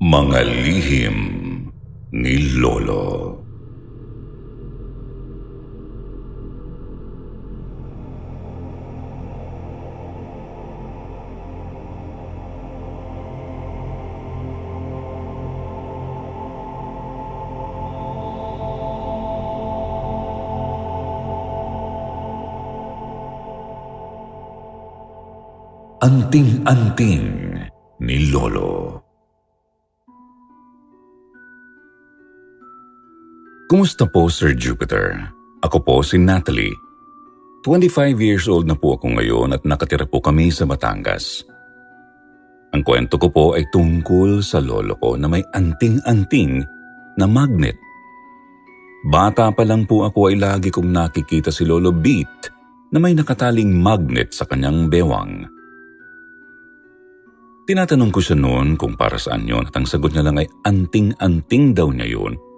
Mga lihim ni Lolo. Anting-anting ni Lolo. Kumusta po, Sir Jupiter? Ako po si Natalie. 25 years old na po ako ngayon at nakatira po kami sa Batangas. Ang kwento ko po ay tungkol sa lolo ko na may anting-anting na magnet. Bata pa lang po ako ay lagi kong nakikita si Lolo Beat na may nakataling magnet sa kanyang bewang. Tinatanong ko siya noon kung para saan yon at ang sagot niya lang ay anting-anting daw niya yun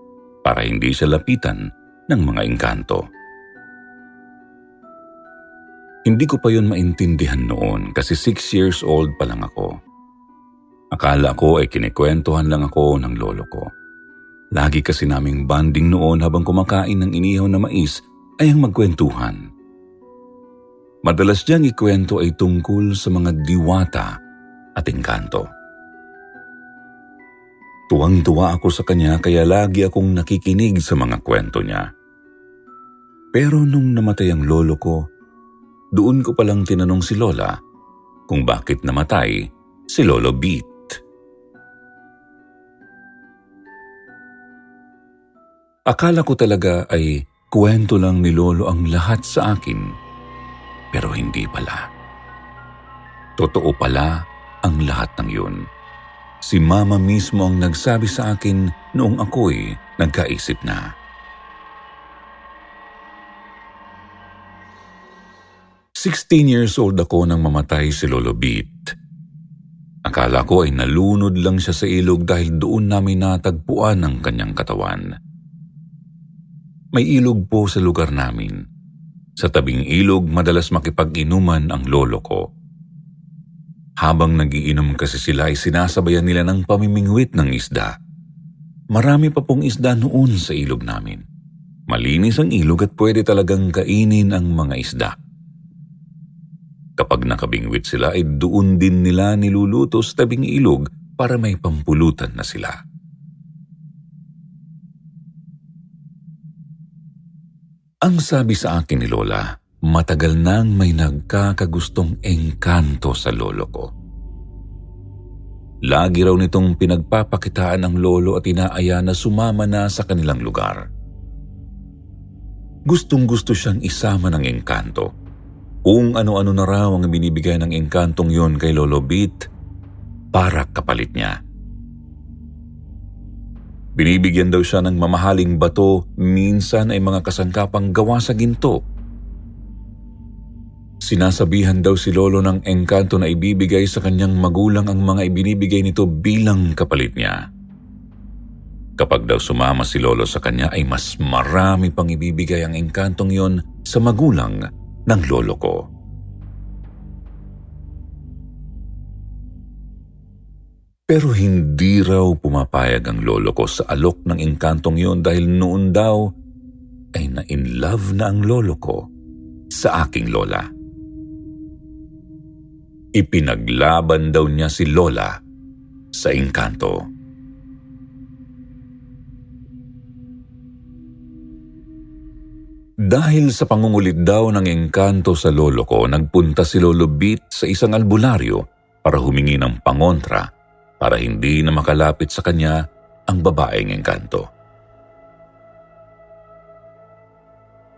para hindi siya lapitan ng mga engkanto. Hindi ko pa yun maintindihan noon kasi six years old pa lang ako. Akala ko ay kinikwentuhan lang ako ng lolo ko. Lagi kasi naming banding noon habang kumakain ng inihaw na mais ay ang magkwentuhan. Madalas diyang ikwento ay tungkol sa mga diwata at engkanto. Tuwang-tuwa ako sa kanya kaya lagi akong nakikinig sa mga kwento niya. Pero nung namatay ang lolo ko, doon ko palang tinanong si Lola kung bakit namatay si Lolo Beat. Akala ko talaga ay kwento lang ni Lolo ang lahat sa akin, pero hindi pala. Totoo pala ang lahat ng yun. Si Mama mismo ang nagsabi sa akin noong ako'y nagkaisip na. Sixteen years old ako nang mamatay si Lolo Beat. Akala ko ay nalunod lang siya sa ilog dahil doon namin natagpuan ang kanyang katawan. May ilog po sa lugar namin. Sa tabing ilog, madalas makipag-inuman ang lolo ko. Habang nagiinom kasi sila ay sinasabayan nila ng pamimingwit ng isda. Marami pa pong isda noon sa ilog namin. Malinis ang ilog at pwede talagang kainin ang mga isda. Kapag nakabingwit sila ay doon din nila niluluto sa tabing ilog para may pampulutan na sila. Ang sabi sa akin ni Lola, Matagal nang may nagkakagustong engkanto sa lolo ko. Lagi raw nitong pinagpapakitaan ng lolo at inaaya na sumama na sa kanilang lugar. Gustong gusto siyang isama ng engkanto. Kung ano-ano na raw ang binibigay ng engkantong yon kay Lolo Beat para kapalit niya. Binibigyan daw siya ng mamahaling bato, minsan ay mga kasangkapang gawa sa ginto Sinasabihan daw si Lolo ng engkanto na ibibigay sa kanyang magulang ang mga ibinibigay nito bilang kapalit niya. Kapag daw sumama si Lolo sa kanya ay mas marami pang ibibigay ang engkantong yon sa magulang ng Lolo ko. Pero hindi raw pumapayag ang lolo ko sa alok ng engkantong yon dahil noon daw ay na-in love na ang lolo ko sa aking lola. Ipinaglaban daw niya si Lola sa engkanto. Dahil sa pangungulit daw ng engkanto sa lolo ko, nagpunta si Lolo Beat sa isang albularyo para humingi ng pangontra para hindi na makalapit sa kanya ang babaeng engkanto.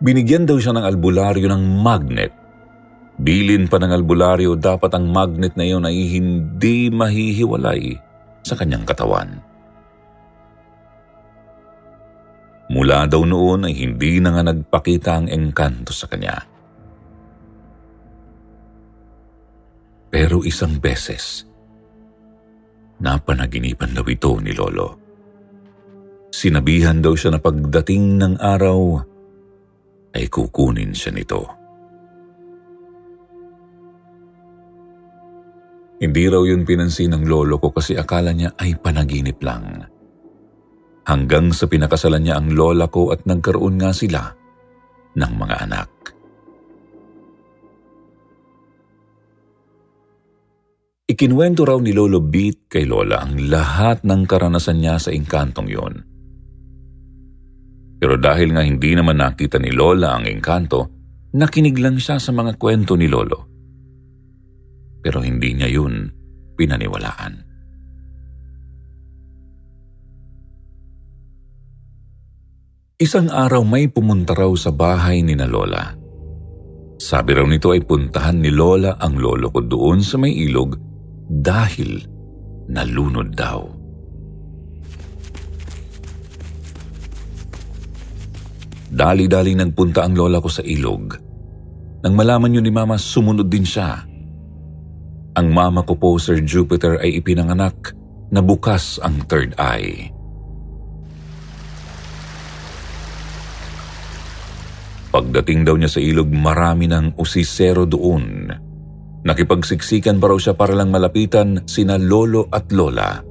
Binigyan daw siya ng albularyo ng magnet Bilin pa ng albularyo, dapat ang magnet na iyon ay hindi mahihiwalay sa kanyang katawan. Mula daw noon ay hindi na nga nagpakita ang engkanto sa kanya. Pero isang beses, napanaginipan daw ito ni Lolo. Sinabihan daw siya na pagdating ng araw ay kukunin siya nito. Hindi raw yun pinansin ng lolo ko kasi akala niya ay panaginip lang. Hanggang sa pinakasalan niya ang lola ko at nagkaroon nga sila ng mga anak. Ikinwento raw ni Lolo Beat kay Lola ang lahat ng karanasan niya sa engkantong yon. Pero dahil nga hindi naman nakita ni Lola ang engkanto, nakinig lang siya sa mga kwento ni Lolo pero hindi niya yun pinaniwalaan. Isang araw may pumunta raw sa bahay ni na Lola. Sabi raw nito ay puntahan ni Lola ang lolo ko doon sa may ilog dahil nalunod daw. Dali-dali nagpunta ang lola ko sa ilog. Nang malaman yun ni Mama, sumunod din siya ang mama ko po, Sir Jupiter, ay ipinanganak na bukas ang third eye. Pagdating daw niya sa ilog, marami ng usisero doon. Nakipagsiksikan pa raw siya para lang malapitan sina lolo at lola.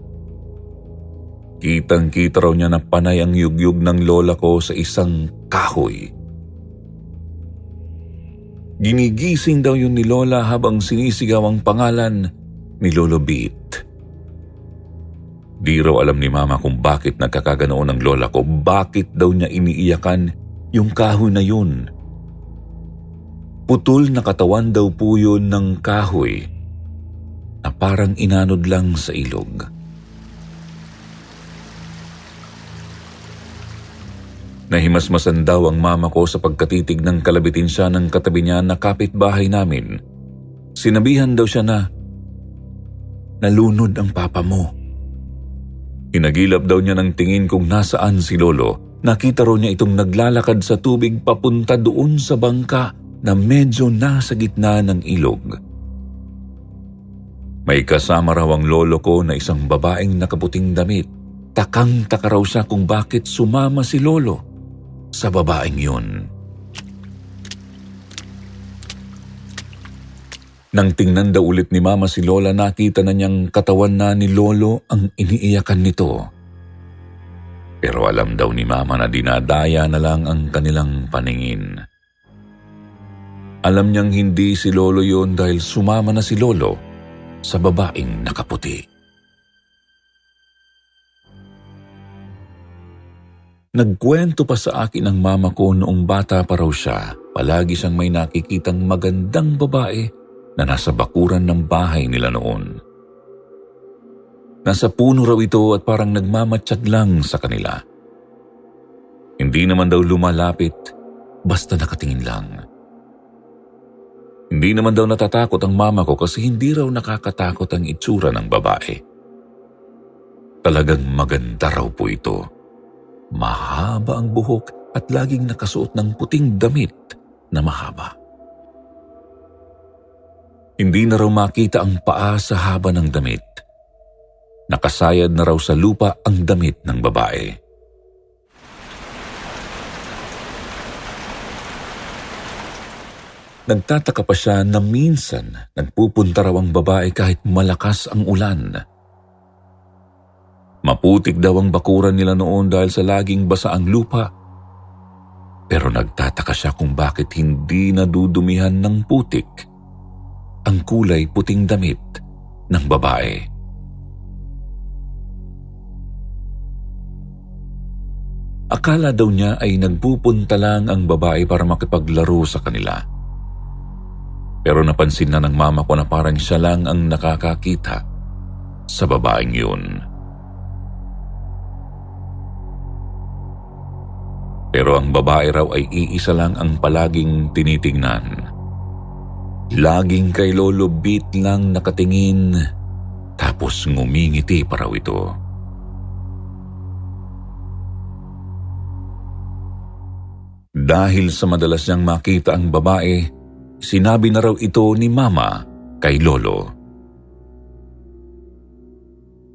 Kitang-kita raw niya na panay ang yugyug ng lola ko sa isang kahoy Ginigising daw yun ni Lola habang sinisigaw ang pangalan ni Lolo Beat. Di raw alam ni Mama kung bakit nagkakaganoon ang lola ko, bakit daw niya iniiyakan yung kahoy na yun. Putol na katawan daw po yun ng kahoy na parang inanod lang sa ilog. Nahimasmasan daw ang mama ko sa pagkatitig ng kalabitin siya ng katabi niya na kapitbahay namin. Sinabihan daw siya na, Nalunod ang papa mo. Inagilap daw niya ng tingin kung nasaan si Lolo. Nakita raw niya itong naglalakad sa tubig papunta doon sa bangka na medyo nasa gitna ng ilog. May kasama raw ang lolo ko na isang babaeng nakaputing damit. Takang-taka raw siya kung bakit sumama si lolo sa babaeng yun. Nang tingnan daw ulit ni Mama si Lola, nakita na niyang katawan na ni Lolo ang iniiyakan nito. Pero alam daw ni Mama na dinadaya na lang ang kanilang paningin. Alam niyang hindi si Lolo yon dahil sumama na si Lolo sa babaeng nakaputi. Nagkwento pa sa akin ang mama ko noong bata pa raw siya. Palagi siyang may nakikitang magandang babae na nasa bakuran ng bahay nila noon. Nasa puno raw ito at parang nagmamatsyag lang sa kanila. Hindi naman daw lumalapit, basta nakatingin lang. Hindi naman daw natatakot ang mama ko kasi hindi raw nakakatakot ang itsura ng babae. Talagang maganda raw po ito. Mahaba ang buhok at laging nakasuot ng puting damit na mahaba. Hindi na raw makita ang paa sa haba ng damit. Nakasayad na raw sa lupa ang damit ng babae. Nagtataka pa siya na minsan nagpupunta raw ang babae kahit malakas ang ulan Maputik daw ang bakuran nila noon dahil sa laging basa ang lupa. Pero nagtataka siya kung bakit hindi nadudumihan ng putik ang kulay puting damit ng babae. Akala daw niya ay nagpupunta lang ang babae para makipaglaro sa kanila. Pero napansin na ng mama ko na parang siya lang ang nakakakita sa babaeng yun. Pero ang babae raw ay iisa lang ang palaging tinitingnan. Laging kay Lolo Beat lang nakatingin tapos ngumingiti pa raw ito. Dahil sa madalas niyang makita ang babae, sinabi na raw ito ni Mama kay Lolo.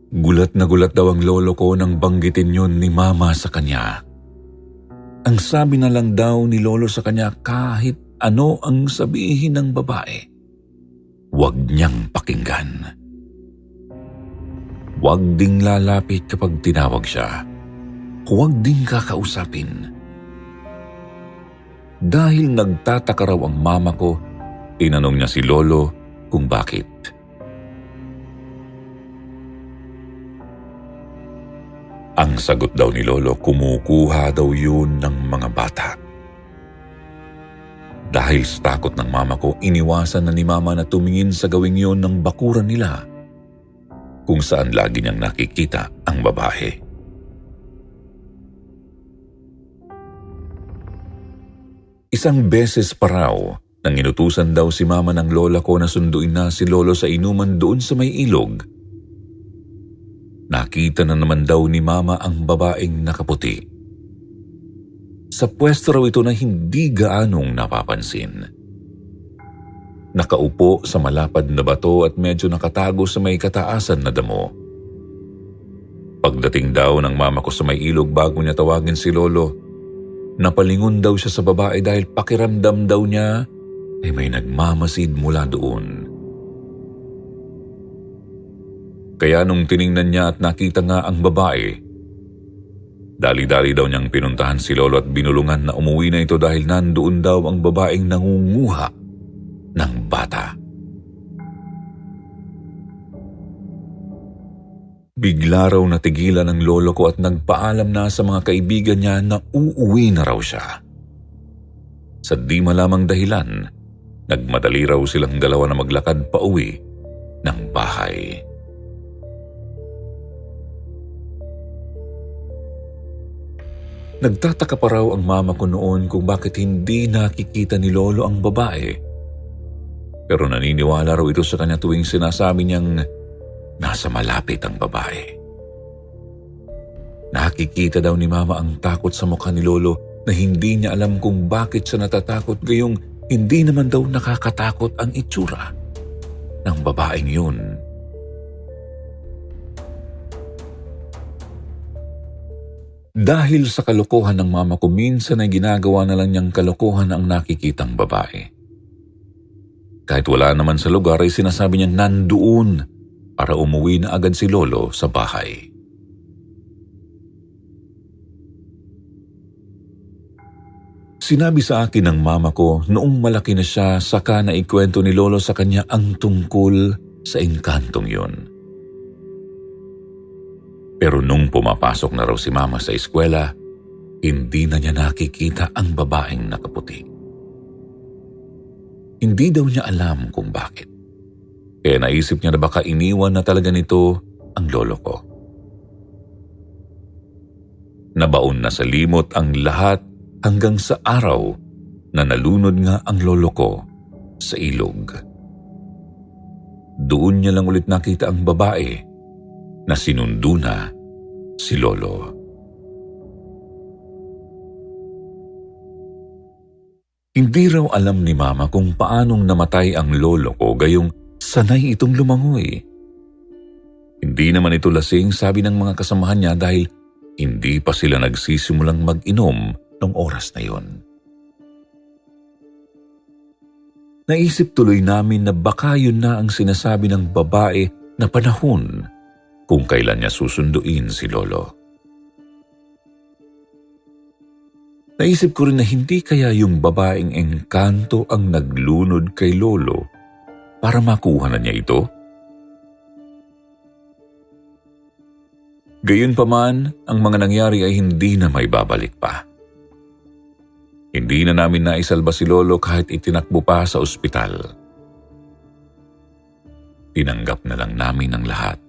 Gulat na gulat daw ang lolo ko nang banggitin yun ni Mama sa kanya. Ang sabi na lang daw ni Lolo sa kanya kahit ano ang sabihin ng babae. Huwag niyang pakinggan. Huwag ding lalapit kapag tinawag siya. Huwag ding kakausapin. Dahil nagtataka raw ang mama ko, tinanong niya si Lolo kung bakit. Ang sagot daw ni Lolo, kumukuha daw yun ng mga bata. Dahil sa takot ng mama ko, iniwasan na ni mama na tumingin sa gawing yon ng bakuran nila kung saan lagi niyang nakikita ang babae. Isang beses pa raw nang inutusan daw si mama ng lola ko na sunduin na si lolo sa inuman doon sa may ilog. Nakita na naman daw ni mama ang babaeng nakaputi. Sa pwesto raw ito na hindi gaanong napapansin. Nakaupo sa malapad na bato at medyo nakatago sa may kataasan na damo. Pagdating daw ng mama ko sa may ilog bago niya tawagin si Lolo, napalingon daw siya sa babae dahil pakiramdam daw niya ay may nagmamasid mula doon. Kaya nung tiningnan niya at nakita nga ang babae, Dali-dali daw niyang pinuntahan si Lolo at binulungan na umuwi na ito dahil nandoon daw ang babaeng nangunguha ng bata. Bigla raw natigilan ng lolo ko at nagpaalam na sa mga kaibigan niya na uuwi na raw siya. Sa di malamang dahilan, nagmadali raw silang dalawa na maglakad pa uwi ng bahay. Nagtataka pa raw ang mama ko noon kung bakit hindi nakikita ni Lolo ang babae. Pero naniniwala raw ito sa kanya tuwing sinasabi niyang nasa malapit ang babae. Nakikita daw ni mama ang takot sa mukha ni Lolo na hindi niya alam kung bakit siya natatakot gayong hindi naman daw nakakatakot ang itsura ng babaeng yun. Dahil sa kalokohan ng mama ko, minsan ay ginagawa na lang niyang kalokohan ang nakikitang babae. Kahit wala naman sa lugar ay sinasabi niyang nandoon para umuwi na agad si Lolo sa bahay. Sinabi sa akin ng mama ko noong malaki na siya saka na ikwento ni Lolo sa kanya ang tungkol sa inkantong yun. Pero nung pumapasok na raw si mama sa eskwela, hindi na niya nakikita ang babaeng nakaputi. Hindi daw niya alam kung bakit. Kaya naisip niya na baka iniwan na talaga nito ang lolo ko. Nabaon na sa limot ang lahat hanggang sa araw na nalunod nga ang lolo ko sa ilog. Doon niya lang ulit nakita ang babae na sinundo na si Lolo. Hindi raw alam ni Mama kung paanong namatay ang lolo ko gayong sanay itong lumangoy. Hindi naman ito lasing sabi ng mga kasamahan niya dahil hindi pa sila nagsisimulang mag-inom ng oras na yon. Naisip tuloy namin na baka yun na ang sinasabi ng babae na panahon kung kailan niya susunduin si Lolo. Naisip ko rin na hindi kaya yung babaeng engkanto ang naglunod kay Lolo para makuha na niya ito? Gayunpaman, ang mga nangyari ay hindi na may babalik pa. Hindi na namin naisalba si Lolo kahit itinakbo pa sa ospital. Tinanggap na lang namin ang lahat.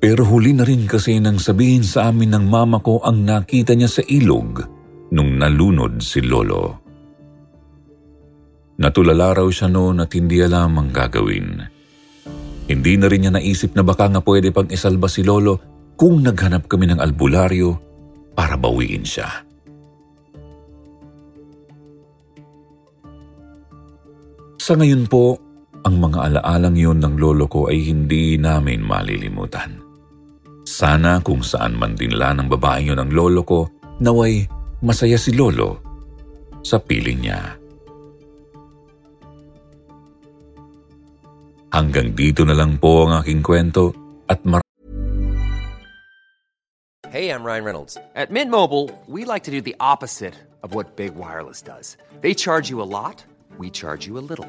Pero huli na rin kasi nang sabihin sa amin ng mama ko ang nakita niya sa ilog nung nalunod si Lolo. Natulala raw siya noon at hindi alam ang gagawin. Hindi na rin niya naisip na baka nga pwede pang isalba si Lolo kung naghanap kami ng albularyo para bawiin siya. Sa ngayon po, ang mga alaalang yun ng lolo ko ay hindi namin malilimutan. Sana kung saan man dinla ng babaeng yun ng lolo ko, naway masaya si lolo sa piling niya. Hanggang dito na lang po ang aking kwento at mar- Hey, I'm Ryan Reynolds. At Mint Mobile, we like to do the opposite of what Big Wireless does. They charge you a lot, we charge you a little.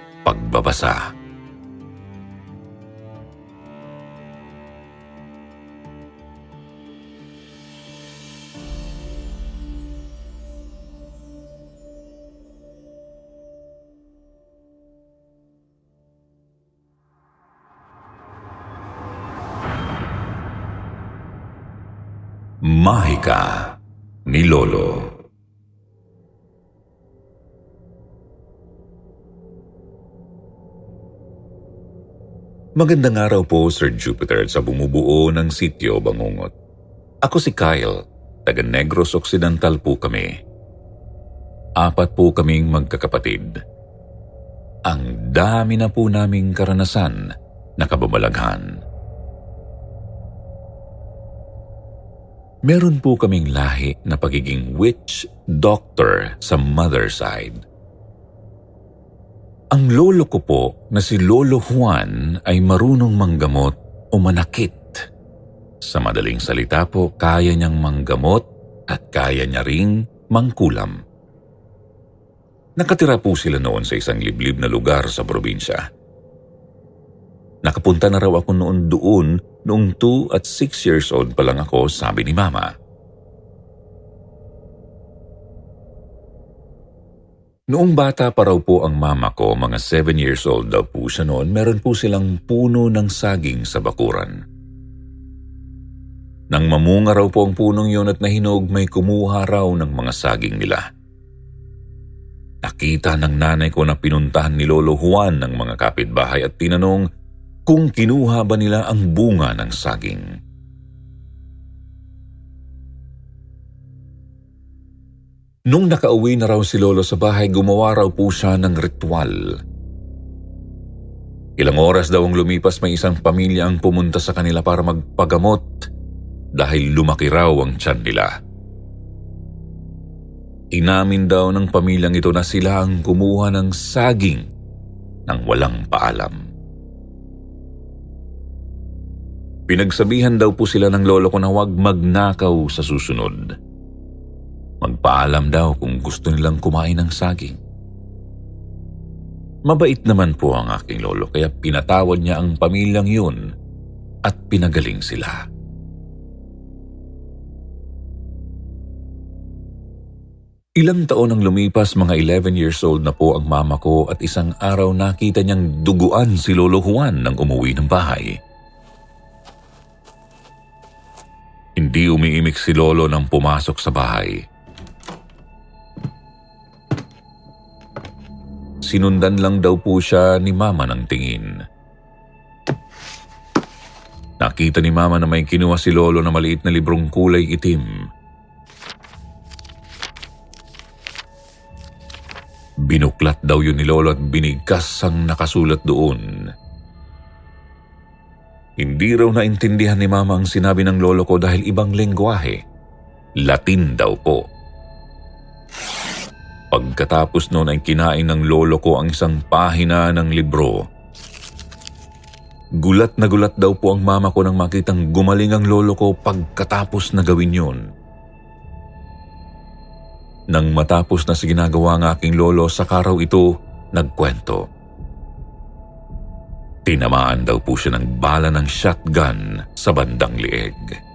pagbabasa. Mahika ni Lolo Magandang araw po, Sir Jupiter, sa bumubuo ng sityo Bangungot. Ako si Kyle, taga Negros Occidental po kami. Apat po kaming magkakapatid. Ang dami na po naming karanasan na kababalaghan. Meron po kaming lahi na pagiging witch doctor sa mother side. Ang lolo ko po na si Lolo Juan ay marunong manggamot o manakit. Sa madaling salita po, kaya niyang manggamot at kaya niya ring mangkulam. Nakatira po sila noon sa isang liblib na lugar sa probinsya. Nakapunta na raw ako noon doon noong 2 at 6 years old pa lang ako, sabi ni Mama. Noong bata pa raw po ang mama ko, mga 7 years old daw po siya noon, meron po silang puno ng saging sa bakuran. Nang mamunga raw po ang punong yun at nahinog, may kumuha raw ng mga saging nila. Nakita ng nanay ko na pinuntahan ni Lolo Juan ng mga kapitbahay at tinanong kung kinuha ba nila ang bunga ng saging. Nung nakauwi na raw si Lolo sa bahay, gumawa raw po siya ng ritual. Ilang oras daw ang lumipas may isang pamilya ang pumunta sa kanila para magpagamot dahil lumaki raw ang tiyan nila. Inamin daw ng pamilyang ito na sila ang kumuha ng saging ng walang paalam. Pinagsabihan daw po sila ng lolo ko na huwag magnakaw sa susunod. Magpaalam daw kung gusto nilang kumain ng saging. Mabait naman po ang aking lolo kaya pinatawad niya ang pamilyang yun at pinagaling sila. Ilang taon ang lumipas, mga 11 years old na po ang mama ko at isang araw nakita niyang duguan si Lolo Juan nang umuwi ng bahay. Hindi umiimik si Lolo nang pumasok sa bahay. Sinundan lang daw po siya ni Mama ng tingin. Nakita ni Mama na may kinuha si Lolo na maliit na librong kulay itim. Binuklat daw yun ni Lolo at binigkas ang nakasulat doon. Hindi raw naintindihan ni Mama ang sinabi ng lolo ko dahil ibang lengguwahe. Latin daw po. Pagkatapos noon ay kinain ng lolo ko ang isang pahina ng libro. Gulat na gulat daw po ang mama ko nang makitang gumaling ang lolo ko pagkatapos na gawin yun. Nang matapos na sa ginagawa ng aking lolo sa karaw ito, nagkwento. Tinamaan daw po siya ng bala ng shotgun sa bandang lieg.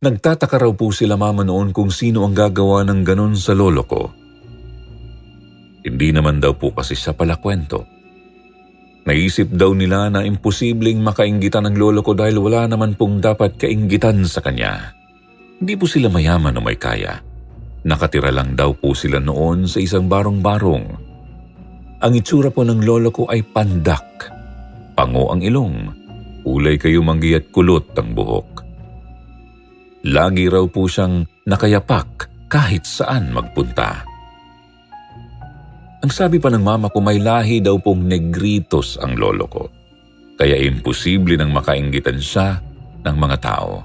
Nagtataka raw po sila mama noon kung sino ang gagawa ng ganon sa lolo ko. Hindi naman daw po kasi sa pala kwento. Naisip daw nila na imposibleng makainggitan ng lolo ko dahil wala naman pong dapat kainggitan sa kanya. Hindi po sila mayaman o may kaya. Nakatira lang daw po sila noon sa isang barong-barong. Ang itsura po ng lolo ko ay pandak. Pango ang ilong. Ulay kayo manggi at kulot ang buhok. Lagi raw po siyang nakayapak kahit saan magpunta. Ang sabi pa ng mama ko may lahi daw pong negritos ang lolo ko. Kaya imposible nang makainggitan siya ng mga tao.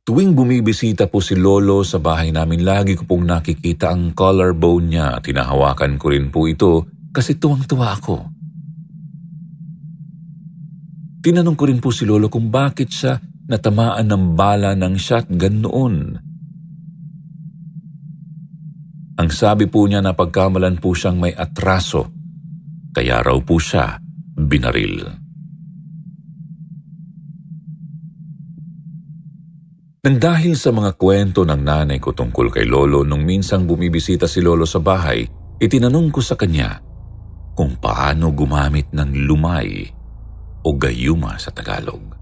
Tuwing bumibisita po si Lolo sa bahay namin, lagi ko pong nakikita ang collarbone niya at tinahawakan ko rin po ito kasi tuwang-tuwa ako. Tinanong ko rin po si Lolo kung bakit siya natamaan ng bala ng shotgun noon. Ang sabi po niya na pagkamalan po siyang may atraso, kaya raw po siya binaril. Nang dahil sa mga kwento ng nanay ko tungkol kay Lolo nung minsang bumibisita si Lolo sa bahay, itinanong ko sa kanya kung paano gumamit ng lumay o gayuma sa Tagalog.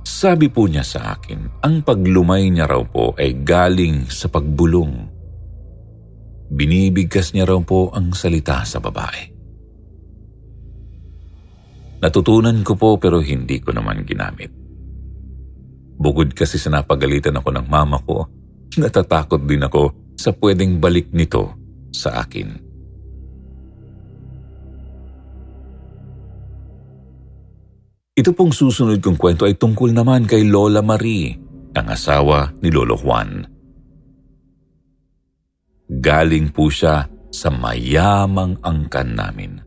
Sabi po niya sa akin, ang paglumay niya raw po ay galing sa pagbulong. Binibigkas niya raw po ang salita sa babae. Natutunan ko po pero hindi ko naman ginamit. Bukod kasi sa napagalitan ako ng mama ko, natatakot din ako sa pwedeng balik nito sa akin. Ito pong susunod kong kwento ay tungkol naman kay Lola Marie, ang asawa ni Lolo Juan. Galing po siya sa mayamang angkan namin.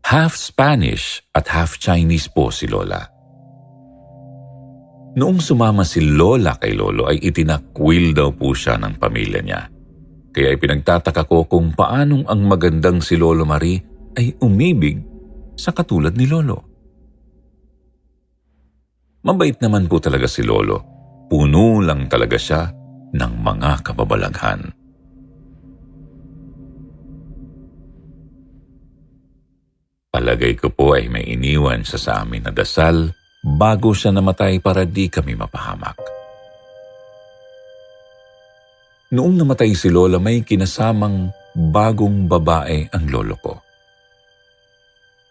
Half Spanish at half Chinese po si Lola. Noong sumama si Lola kay Lolo ay itinakwil daw po siya ng pamilya niya. Kaya ipinagtataka ko kung paanong ang magandang si Lolo Marie ay umibig sa katulad ni Lolo. Mabait naman po talaga si Lolo. Puno lang talaga siya ng mga kababalaghan. Palagay ko po ay may iniwan siya sa amin na dasal bago siya namatay para di kami mapahamak. Noong namatay si Lola may kinasamang bagong babae ang lolo ko.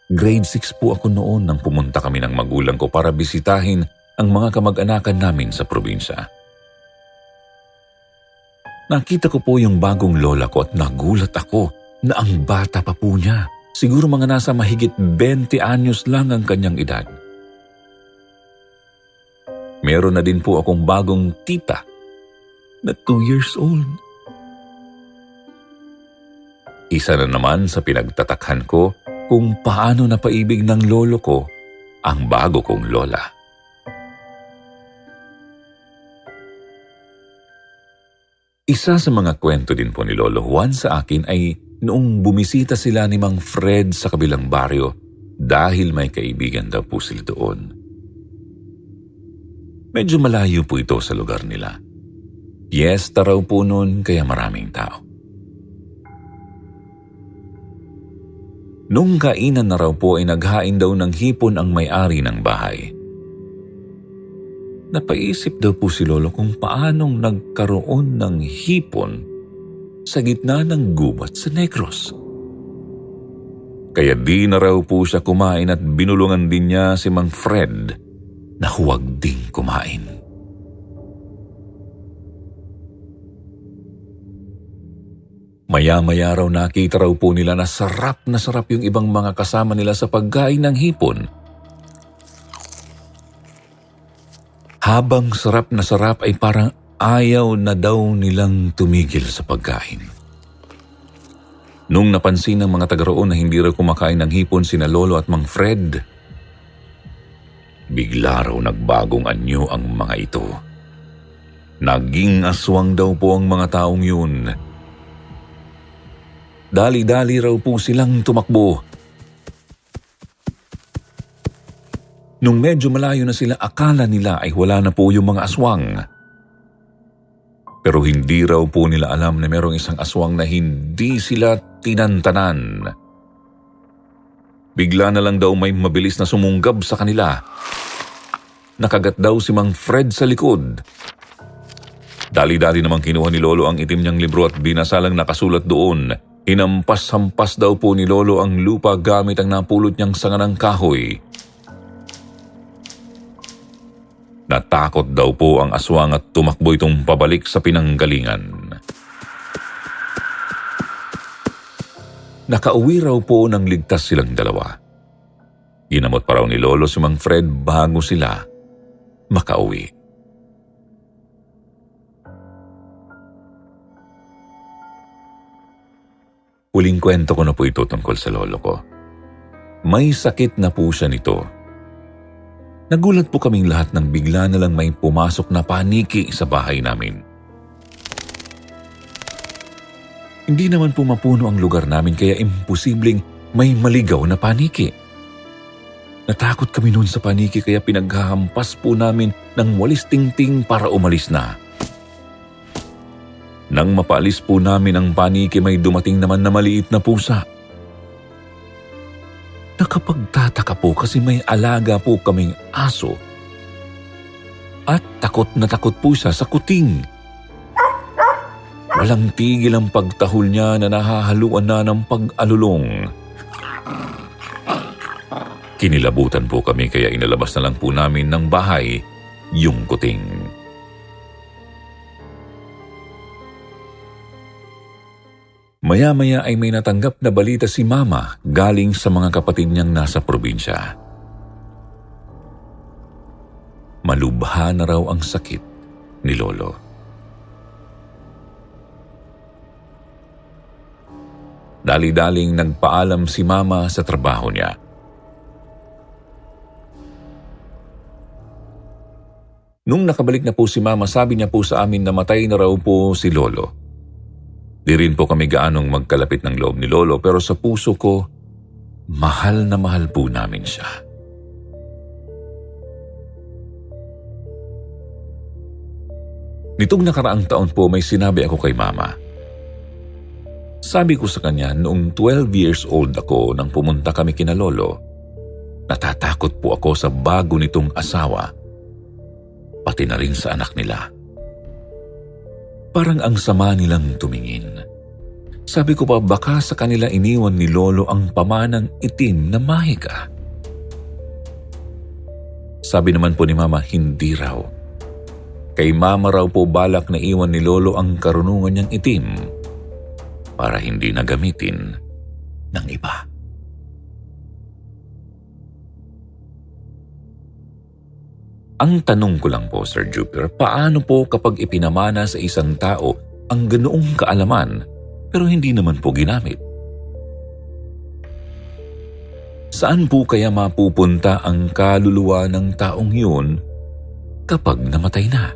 Grade 6 po ako noon nang pumunta kami ng magulang ko para bisitahin ang mga kamag-anakan namin sa probinsya. Nakita ko po yung bagong lola ko at nagulat ako na ang bata pa po niya. Siguro mga nasa mahigit 20 anyos lang ang kanyang edad. Meron na din po akong bagong tita na 2 years old. Isa na naman sa pinagtatakhan ko kung paano napaibig ng lolo ko ang bago kong lola. Isa sa mga kwento din po ni Lolo Juan sa akin ay noong bumisita sila ni Mang Fred sa kabilang baryo dahil may kaibigan daw po sila doon. Medyo malayo po ito sa lugar nila. Piyesta raw po noon kaya maraming tao. Nung kainan na raw po ay naghain daw ng hipon ang may-ari ng bahay. Napaisip daw po si Lolo kung paanong nagkaroon ng hipon sa gitna ng gubat sa Negros. Kaya di na raw po siya kumain at binulungan din niya si Mang Fred na huwag ding kumain. Maya-maya raw nakita raw po nila na sarap na sarap yung ibang mga kasama nila sa pagkain ng hipon. Habang sarap na sarap ay parang ayaw na daw nilang tumigil sa pagkain. Nung napansin ng mga taga roon na hindi raw kumakain ng hipon sina Lolo at Mang Fred, bigla raw nagbagong anyo ang mga ito. Naging aswang daw po ang mga taong yun Dali-dali raw po silang tumakbo. Nung medyo malayo na sila, akala nila ay wala na po yung mga aswang. Pero hindi raw po nila alam na merong isang aswang na hindi sila tinantanan. Bigla na lang daw may mabilis na sumunggab sa kanila. Nakagat daw si Mang Fred sa likod. Dali-dali namang kinuha ni Lolo ang itim niyang libro at binasalang nakasulat doon Hinampas-hampas daw po ni Lolo ang lupa gamit ang napulot niyang sanga ng kahoy. Natakot daw po ang aswang at tumakbo itong pabalik sa pinanggalingan. Nakauwi raw po nang ligtas silang dalawa. Ginamot pa raw ni Lolo si Mang Fred bago sila makauwi. Huling kwento ko na po ito tungkol sa lolo ko. May sakit na po siya nito. Nagulat po kaming lahat nang bigla na lang may pumasok na paniki sa bahay namin. Hindi naman po mapuno ang lugar namin kaya imposibleng may maligaw na paniki. Natakot kami noon sa paniki kaya pinaghahampas po namin ng walis tingting para umalis na. Nang mapaalis po namin ang paniki may dumating naman na maliit na pusa. Nakapagtataka po kasi may alaga po kaming aso. At takot na takot po siya sa kuting. Walang tigil ang pagtahol niya na nahahaluan na ng pag-alulong. Kinilabutan po kami kaya inalabas na lang po namin ng bahay yung kuting. Maya-maya ay may natanggap na balita si Mama galing sa mga kapatid niyang nasa probinsya. Malubha na raw ang sakit ni Lolo. Dali-daling nagpaalam si Mama sa trabaho niya. Nung nakabalik na po si Mama, sabi niya po sa amin na matay na raw po si Lolo. Di rin po kami gaanong magkalapit ng loob ni Lolo pero sa puso ko, mahal na mahal po namin siya. Nitong nakaraang taon po may sinabi ako kay Mama. Sabi ko sa kanya noong 12 years old ako nang pumunta kami kina Lolo, natatakot po ako sa bago nitong asawa, pati na rin sa anak nila. Parang ang sama nilang tumingin. Sabi ko pa baka sa kanila iniwan ni Lolo ang pamanang itim na mahika. Sabi naman po ni Mama, hindi raw. Kay Mama raw po balak na iwan ni Lolo ang karunungan niyang itim para hindi na gamitin ng iba. Ang tanong ko lang po, Sir Jupiter, paano po kapag ipinamana sa isang tao ang ganoong kaalaman pero hindi naman po ginamit? Saan po kaya mapupunta ang kaluluwa ng taong yun kapag namatay na?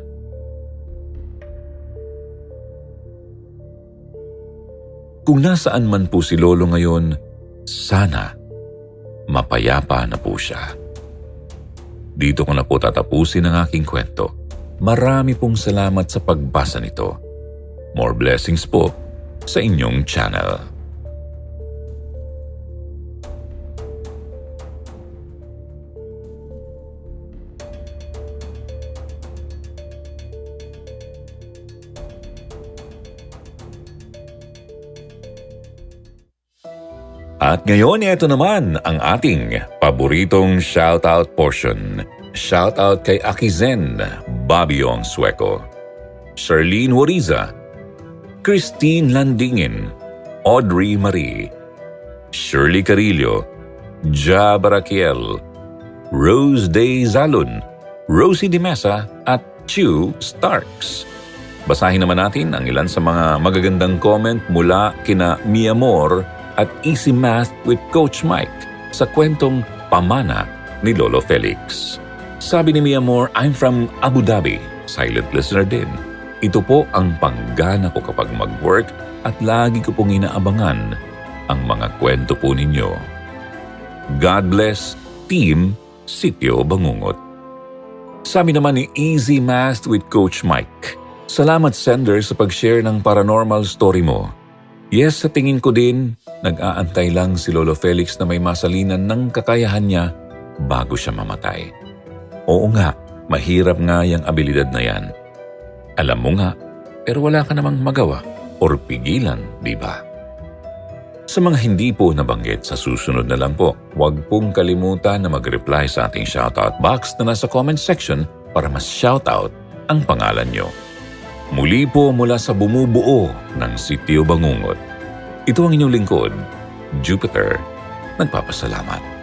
Kung nasaan man po si Lolo ngayon, sana mapayapa na po siya. Dito ko na po tatapusin ang aking kwento. Marami pong salamat sa pagbasa nito. More blessings po sa inyong channel. At ngayon, ito naman ang ating paboritong shoutout portion. Shout out kay Akizen, Babiong Sueco, Charlene Wariza, Christine Landingin, Audrey Marie, Shirley Carillo, Ja Barakiel, Rose Day Zalun, Rosie Di Mesa at Chu Starks. Basahin naman natin ang ilan sa mga magagandang comment mula kina Mia Moore at Easy Math with Coach Mike sa kwentong Pamana ni Lolo Felix. Sabi ni Mia Moore, I'm from Abu Dhabi. Silent listener din. Ito po ang panggana ko kapag mag-work at lagi ko pong inaabangan ang mga kwento po ninyo. God bless Team Sityo Bangungot. Sabi naman ni Easy Math with Coach Mike, Salamat sender sa pag-share ng paranormal story mo. Yes, sa tingin ko din, nag-aantay lang si Lolo Felix na may masalinan ng kakayahan niya bago siya mamatay. Oo nga, mahirap nga yung abilidad na yan. Alam mo nga, pero wala ka namang magawa or pigilan, di ba? Sa mga hindi po nabanggit sa susunod na lang po, huwag pong kalimutan na mag-reply sa ating shoutout box na nasa comment section para mas shoutout ang pangalan nyo. Muli po mula sa bumubuo ng Sitio Bangungot. Ito ang inyong lingkod, Jupiter. Nagpapasalamat.